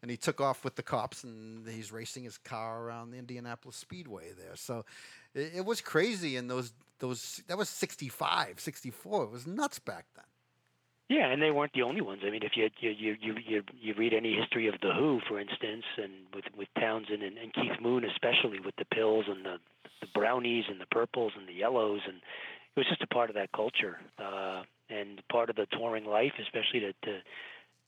and he took off with the cops and he's racing his car around the Indianapolis Speedway there. So it, it was crazy in those those that was 65, 64. It was nuts back then. Yeah, and they weren't the only ones. I mean, if you you you you you, read any history of the Who, for instance, and with with Townshend and, and Keith Moon especially, with the pills and the the brownies and the purples and the yellows, and it was just a part of that culture uh, and part of the touring life, especially to to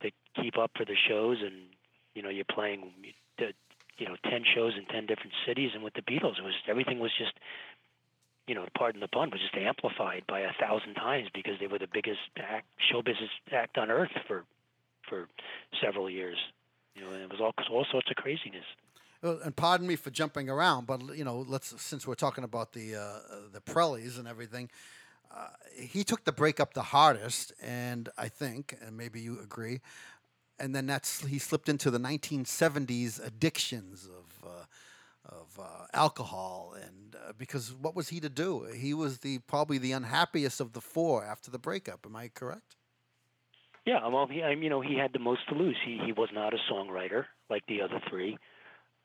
to keep up for the shows. And you know, you're playing, you know, ten shows in ten different cities, and with the Beatles, it was everything was just you know, pardon the pun, was just amplified by a thousand times because they were the biggest act, show business act on earth for for several years. You know, and it was all all sorts of craziness. And pardon me for jumping around, but you know, let's since we're talking about the uh, the Prellies and everything, uh, he took the breakup the hardest, and I think, and maybe you agree, and then that's he slipped into the 1970s addictions of. Uh, of uh, alcohol and uh, because what was he to do? He was the probably the unhappiest of the four after the breakup. Am I correct? Yeah, well, he, you know, he had the most to lose. He he was not a songwriter like the other three.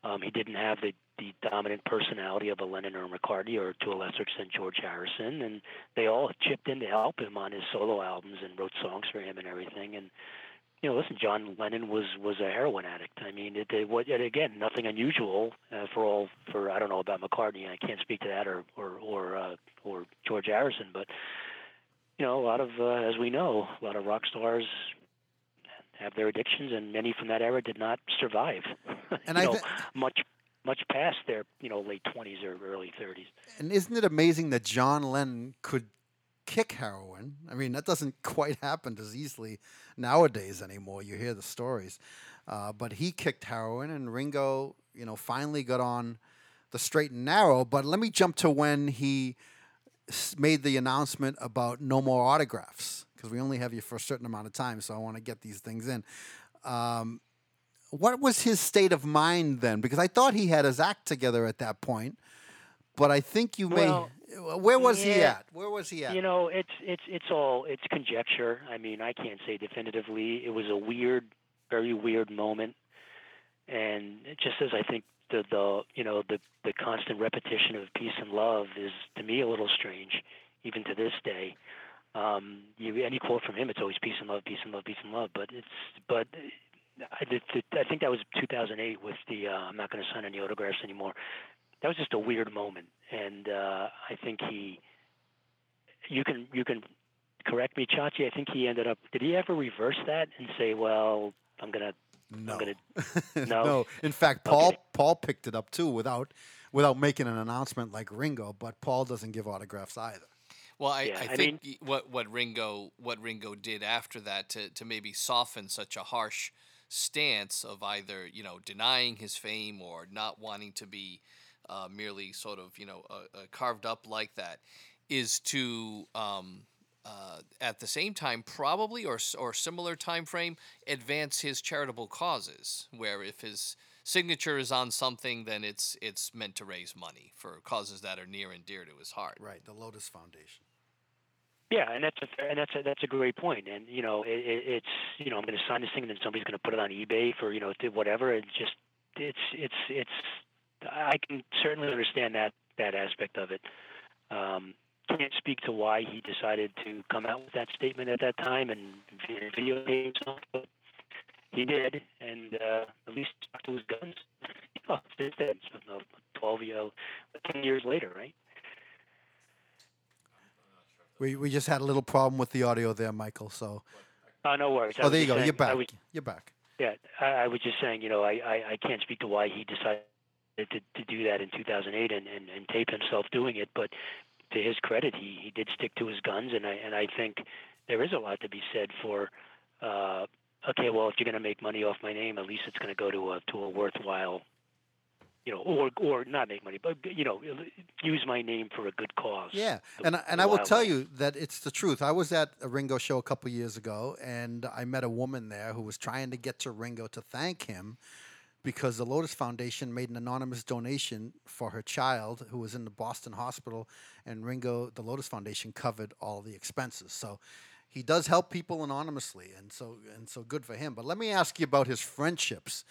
Um, he didn't have the the dominant personality of a Lennon or McCartney, or to a lesser extent George Harrison, and they all chipped in to help him on his solo albums and wrote songs for him and everything. And you know, listen, John Lennon was was a heroin addict. I mean, it, it what again, nothing unusual uh, for all for I don't know about McCartney. I can't speak to that or or or uh, or George Harrison, but you know, a lot of uh, as we know, a lot of rock stars have their addictions, and many from that era did not survive. And I know, thi- much much past their you know late twenties or early thirties. And isn't it amazing that John Lennon could kick heroin? I mean, that doesn't quite happen as easily nowadays anymore. You hear the stories, uh, but he kicked heroin, and Ringo, you know, finally got on the straight and narrow. But let me jump to when he made the announcement about no more autographs because we only have you for a certain amount of time, so I want to get these things in. Um, what was his state of mind then? Because I thought he had his act together at that point, but I think you may. Where was he at? Where was he at? You know, it's it's it's all it's conjecture. I mean, I can't say definitively. It was a weird, very weird moment, and just as I think the the you know the the constant repetition of peace and love is to me a little strange, even to this day. Um, you any quote from him, it's always peace and love, peace and love, peace and love. But it's but I, I think that was 2008 with the uh, I'm not going to sign any autographs anymore. That was just a weird moment, and uh, I think he. You can you can correct me, Chachi. I think he ended up. Did he ever reverse that and say, "Well, I'm gonna." No. I'm gonna, no. no. In fact, Paul Okay. Paul picked it up too without without making an announcement like Ringo. But Paul doesn't give autographs either. Well, I, Yeah, I I think y- what what Ringo what Ringo did after that to, to maybe soften such a harsh stance of either you know denying his fame or not wanting to be uh, merely sort of you know uh, uh, carved up like that is to um, uh, at the same time probably or or similar time frame advance his charitable causes where if his signature is on something, then it's it's meant to raise money for causes that are near and dear to his heart. Right, the Lotus Foundation. Yeah, and that's a and that's a, that's a great point. And you know, it, it, it's you know, I'm going to sign this thing, and then somebody's going to put it on eBay for you know whatever. It's just it's it's it's. I can certainly understand that that aspect of it. Um, can't speak to why he decided to come out with that statement at that time and video himself, but he did, and uh, at least stuck to his guns. Since then, so, twelve year, ten years later, right? We, we just had a little problem with the audio there, Michael. So, Oh, no worries. I oh, there you go. saying- You're back. was- You're back. Yeah, I, I was just saying, you know, I, I, I can't speak to why he decided to, to do that in 2008 and, and, and tape himself doing it, but to his credit, he, he did stick to his guns, and I and I think there is a lot to be said for, uh, okay, well, if you're going to make money off my name, at least it's going to go to a to a worthwhile, you know, or or not make money, but you know, use my name for a good cause. Yeah, The- and I- and I will tell way. you that it's the truth. I was at a Ringo show a couple years ago, and I met a woman there who was trying to get to Ringo to thank him because the Lotus Foundation made an anonymous donation for her child who was in the Boston hospital, and Ringo, the Lotus Foundation, covered all the expenses. So he does help people anonymously, and so and so good for him. But let me ask you about his friendships,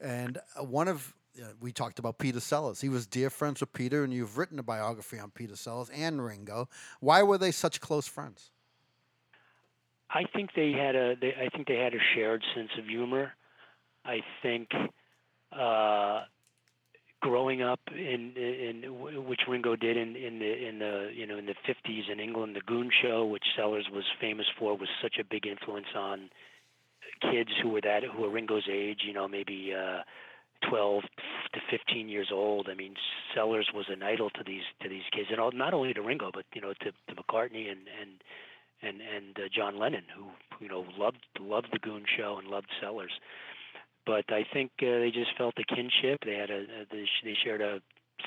and uh, one of uh, we talked about Peter Sellers. He was dear friends with Peter, and you've written a biography on Peter Sellers and Ringo. Why were they such close friends? I think they had a. They, I think they had a shared sense of humor. I think uh, growing up in, in which Ringo did in in the in the you know in the 50s in England, the Goon Show, which Sellers was famous for, was such a big influence on kids who were that who were Ringo's age. You know, maybe. Uh, 12 to 15 years old. I mean, Sellers was an idol to these to these kids, and all, not only to Ringo, but you know to, to McCartney and and and and uh, John Lennon, who you know loved loved the Goon Show and loved Sellers. But I think uh, they just felt a kinship. They had a, a they, shared a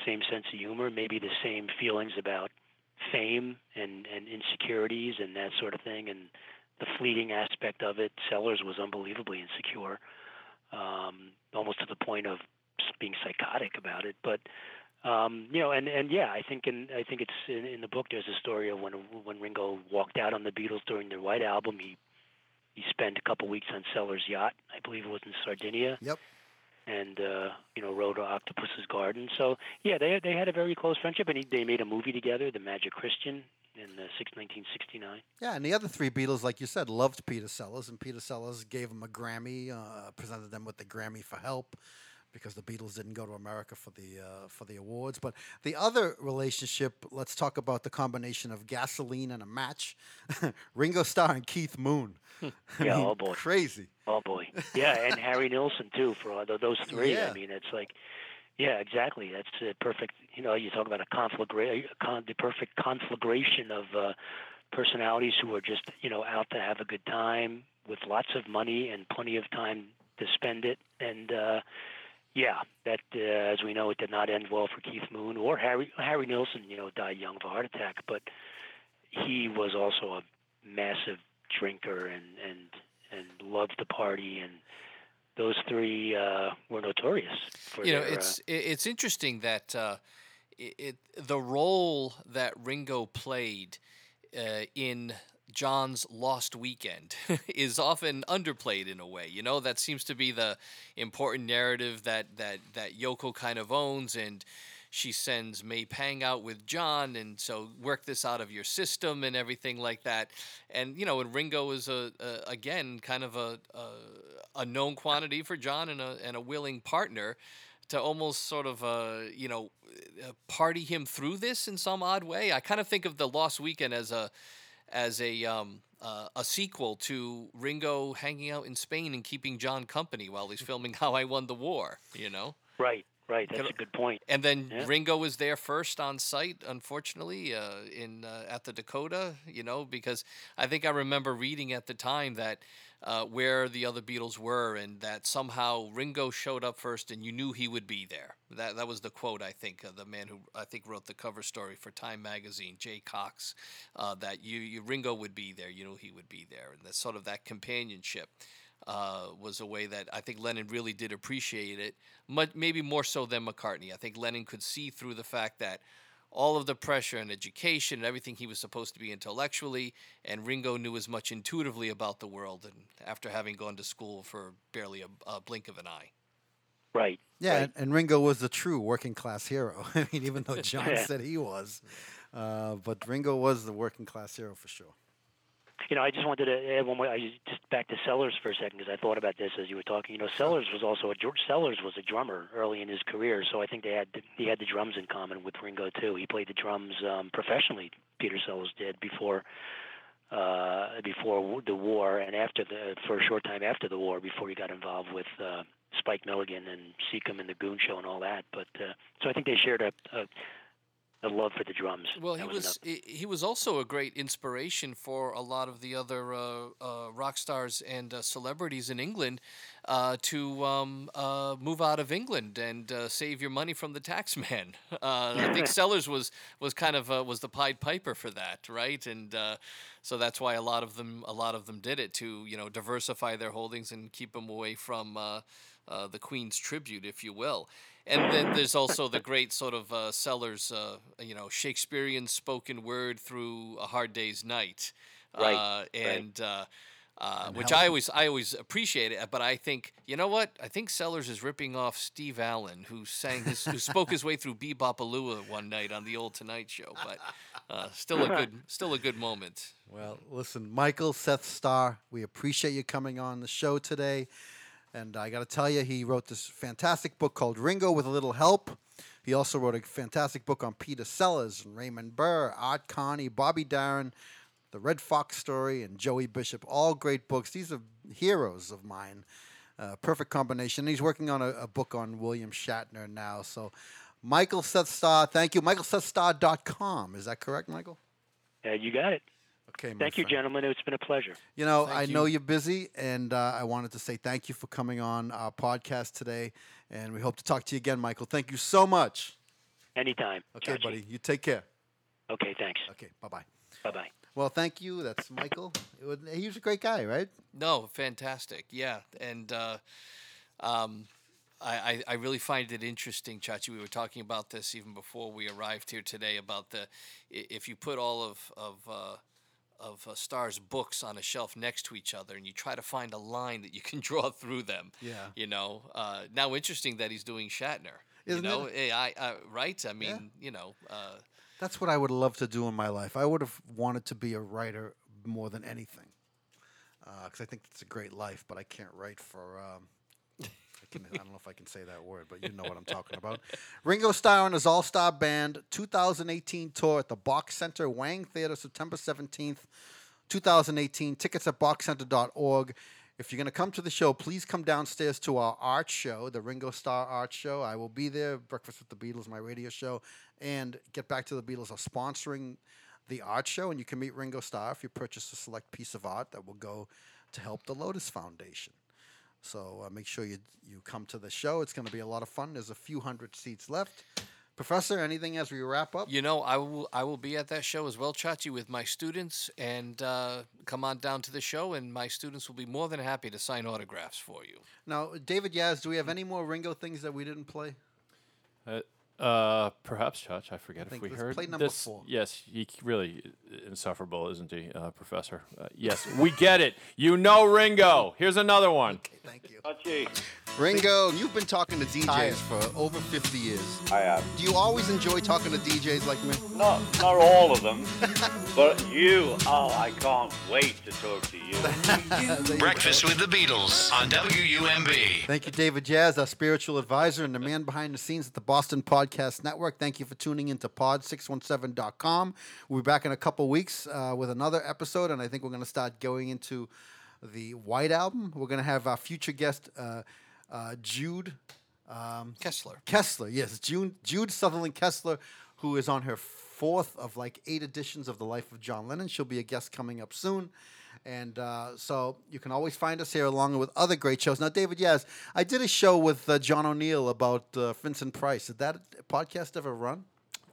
same sense of humor, maybe the same feelings about fame and and insecurities and that sort of thing, and the fleeting aspect of it. Sellers was unbelievably insecure, um, almost to the point of being psychotic about it. But um, you know, and and yeah, I think in I think it's in, in the book. There's a story of when when Ringo walked out on the Beatles during their White Album. He he spent a couple weeks on Sellers' yacht. I believe it was in Sardinia. Yep. And uh, you know, rode Octopus's Garden. So yeah, they they had a very close friendship, and he, they made a movie together, The Magic Christian, in uh, six, 1969. Yeah, and the other three Beatles, like you said, loved Peter Sellers, and Peter Sellers gave him a Grammy, uh, presented them with the Grammy for help because the Beatles didn't go to America for the uh, for the awards. But the other relationship, let's talk about the combination of gasoline and a match. Ringo Starr and Keith Moon. I Yeah, mean, oh boy. crazy. Oh boy, yeah, and Harry Nilsson too. For all those three, Yeah. I mean, it's like, yeah, exactly. That's a perfect. You know, you talk about a conflagra- con- the perfect conflagration of uh, personalities who are just you know out to have a good time with lots of money and plenty of time to spend it. And uh, yeah, that uh, as we know, it did not end well for Keith Moon or Harry Harry Nilsson. You know, died young of a heart attack, but he was also a massive drinker and and and loved to party and those three uh, were notorious for you know, their, it's uh, it's interesting that uh, it, it the role that Ringo played uh, in John's Lost Weekend is often underplayed in a way. You know, that seems to be the important narrative that that that Yoko kind of owns and. She sends May Pang out with John, and so work this out of your system and everything like that. And you know, and Ringo is a, a again kind of a, a a known quantity for John and a and a willing partner to almost sort of uh, you know uh, party him through this in some odd way. I kind of think of the Lost Weekend as a as a um, uh, a sequel to Ringo hanging out in Spain and keeping John company while he's filming How I Won the War. You know. right, right. That's a good point. And then Yeah. Ringo was there first on site, unfortunately, uh, in uh, at the Dakota. You know, because I think I remember reading at the time that uh, where the other Beatles were, and that somehow Ringo showed up first, and you knew he would be there. That that was the quote I think uh, the man who I think wrote the cover story for Time magazine, Jay Cocks, uh, that you, you Ringo would be there. You knew he would be there, and that sort of that companionship. uh, was a way that I think Lennon really did appreciate it, maybe more so than McCartney. I think Lennon could see through the fact that all of the pressure and education and everything he was supposed to be intellectually, and Ringo knew as much intuitively about the world, and after having gone to school for barely a, a blink of an eye. Right. Yeah, and, and Ringo was the true working class hero. I mean, even though John Yeah. said he was, uh, but Ringo was the working class hero for sure. You know, I just wanted to add one more. I just- back to Sellers for a second because I thought about this as you were talking. You know, Sellers was also a Sellers was a drummer early in his career, so I think they had he had the drums in common with Ringo too. He played the drums um, professionally. Peter Sellers did before uh, before the war and after the for a short time after the war before he got involved with uh, Spike Milligan and Secombe and the Goon Show and all that. But uh, so I think they shared a, a a love for the drums. Well, he was was he was also a great inspiration for a lot of the other uh, uh, rock stars and uh, celebrities in England uh, to um, uh, move out of England and uh, save your money from the tax man. Uh, I think Sellers was was kind of uh, was the Pied Piper for that, right? And uh, so that's why a lot of them a lot of them did it to you know diversify their holdings and keep them away from. Uh, uh, the Queen's tribute, if you will. And then there's also the great sort of uh, Sellers, uh, you know, Shakespearean spoken word through a hard day's night, Right, uh, right. and. Uh, uh, And which I always I always appreciate it, but I think you know what I think Sellers is ripping off Steve Allen, who sang his who spoke his way through Be-Bop-A-Lula one night on the old Tonight Show, but uh, still a good still a good moment. Well, listen, Michael Seth Starr, we appreciate you coming on the show today. And I got to tell you, he wrote this fantastic book called Ringo with a Little Help. He also wrote a fantastic book on Peter Sellers and Raymond Burr, Art Carney, Bobby Darin, The Redd Foxx Story, and Joey Bishop. All great books. These are heroes of mine. Uh, perfect combination. He's working on a, a book on William Shatner now. So, Michael Seth Starr, thank you. MichaelSethStarr.com. Is that correct, Michael? Yeah, you got it. Okay, my Thank you, friend. gentlemen. It's been a pleasure. You know, Thank I know you. you're busy, and uh, I wanted to say thank you for coming on our podcast today. And we hope to talk to you again, Michael. Thank you so much. Anytime. Okay, Chachi. buddy. You take care. Okay, thanks. Okay, bye bye. Bye bye. Well, thank you. That's Michael. It was, he was a great guy, right? No, fantastic. Yeah, and uh, um, I, I I really find it interesting, Chachi. We were talking about this even before we arrived here today about the if you put all of of uh, of uh, Starr's books on a shelf next to each other and you try to find a line that you can draw through them. Yeah. You know, uh, now interesting that he's doing Shatner. Isn't you know, it? I, I right? I mean, you know. Uh, That's what I would love to do in my life. I would have wanted to be a writer more than anything, because I think it's a great life. But I can't write for. Um, I don't know if I can say that word, but you know what I'm talking about. Ringo Starr and his All Star Band 2018 tour at the Boch Center, Wang Theater, September 17th, 2018. Tickets at bochcenter.org. If you're going to come to the show, please come downstairs to our art show, the Ringo Starr Art Show. I will be there. Breakfast with the Beatles, my radio show, and Get Back to the Beatles are sponsoring the art show, and you can meet Ringo Starr if you purchase a select piece of art that will go to help the Lotus Foundation. So uh, make sure you you come to the show. It's going to be a lot of fun. There's a few hundred seats left. Professor, anything as we wrap up? You know, I will I will be at that show as well, Chachi, with my students, and uh, come on down to the show, and my students will be more than happy to sign autographs for you. Now, David Yaz, do we have any more Ringo things that we didn't play? Uh, uh, perhaps, Church. I forget think if we let's heard play number this. four. Yes, he really insufferable, isn't he, uh, Professor? Uh, yes, we get it. You know Ringo. Here's another one. thank you. Chachi. Ringo, you've been talking to DJs Tired. for over 50 years. I have. Do you always enjoy talking to DJs like me? Not, not all of them, but you. Oh, I can't wait to talk to you. Breakfast with the Beatles on WUMB. Thank you, David Jazz, our spiritual advisor and the man behind the scenes at the Boston Podcast Network. Thank you for tuning into pod617.com. We'll be back in a couple weeks uh, with another episode, and I think we're going to start going into the White Album. We're going to have our future guest, uh, uh, Jude um, Kessler. Kessler, yes, Jude, Jude Sutherland Kessler, who is on her fourth of like eight editions of the life of John Lennon. She'll be a guest coming up soon. And uh, so you can always find us here along with other great shows. Now, David, yes, I did a show with uh, John O'Neill about uh, Vincent Price. Did that podcast ever run?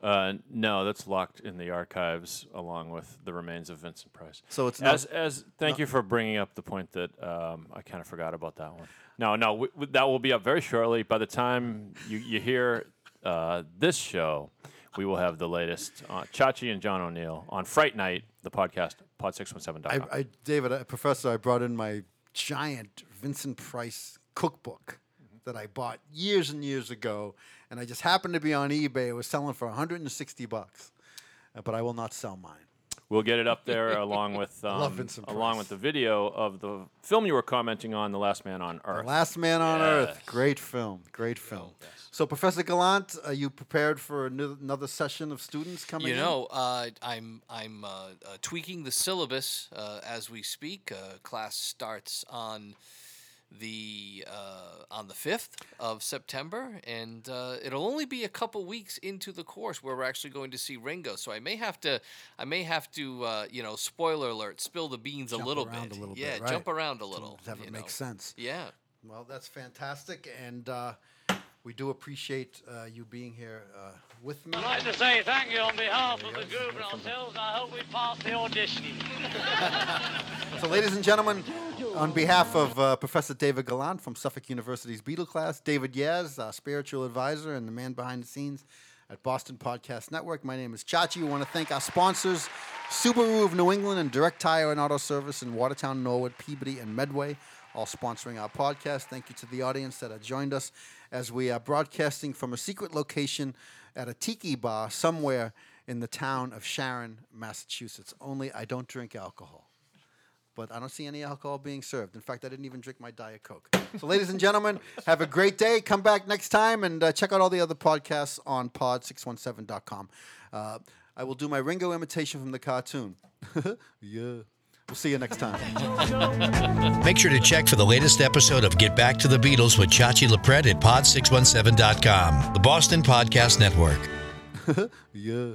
Uh, no, that's locked in the archives along with the remains of Vincent Price. So it's not- as as. Thank you for bringing up the point that um, I kind of forgot about that one. No, no, w- w- that will be up very shortly. By the time you you hear uh, this show, we will have the latest. Uh, Chachi and John O'Neill on Fright Night, the podcast, pod617.com. I, I, David, uh, Professor, I brought in my giant Vincent Price cookbook that I bought years and years ago, and I just happened to be on eBay. It was selling for 160 bucks, uh, but I will not sell mine. We'll get it up there along with um, along with the video of the film you were commenting on, The Last Man on Earth. The Last Man on Earth, great film, great film. So, Professor Gallant, are you prepared for another session of students coming? You in? know, uh, I'm I'm uh, uh, tweaking the syllabus uh, as we speak. Uh, class starts on the uh, on the fifth of September, and uh, it'll only be a couple weeks into the course where we're actually going to see Ringo. So I may have to I may have to uh, you know spoiler alert spill the beans Jump a little around bit. a little yeah, bit, right. jump around a little. it you make sense. Yeah. Well, that's fantastic, and uh, we do appreciate uh, you being here uh, with me. I'd like to say thank you on behalf of the group and ourselves. I hope we pass the audition. So, ladies and gentlemen, on behalf of uh, Professor David Gallant from Suffolk University's Beatle class, David Yaz, our spiritual advisor and the man behind the scenes at Boston Podcast Network, my name is Chachi. We want to thank our sponsors, Subaru of New England and Direct Tire and Auto Service in Watertown, Norwood, Peabody, and Medway, all sponsoring our podcast. Thank you to the audience that have joined us as we are broadcasting from a secret location at a tiki bar somewhere in the town of Sharon, Massachusetts. Only I don't drink alcohol but I don't see any alcohol being served. In fact, I didn't even drink my Diet Coke. So, ladies and gentlemen, have a great day. Come back next time and uh, check out all the other podcasts on pod617.com. Uh, I will do my Ringo imitation from the cartoon. yeah. We'll see you next time. Make sure to check for the latest episode of Get Back to the Beatles with Chachi Loprete at pod617.com, the Boston Podcast Network. yeah.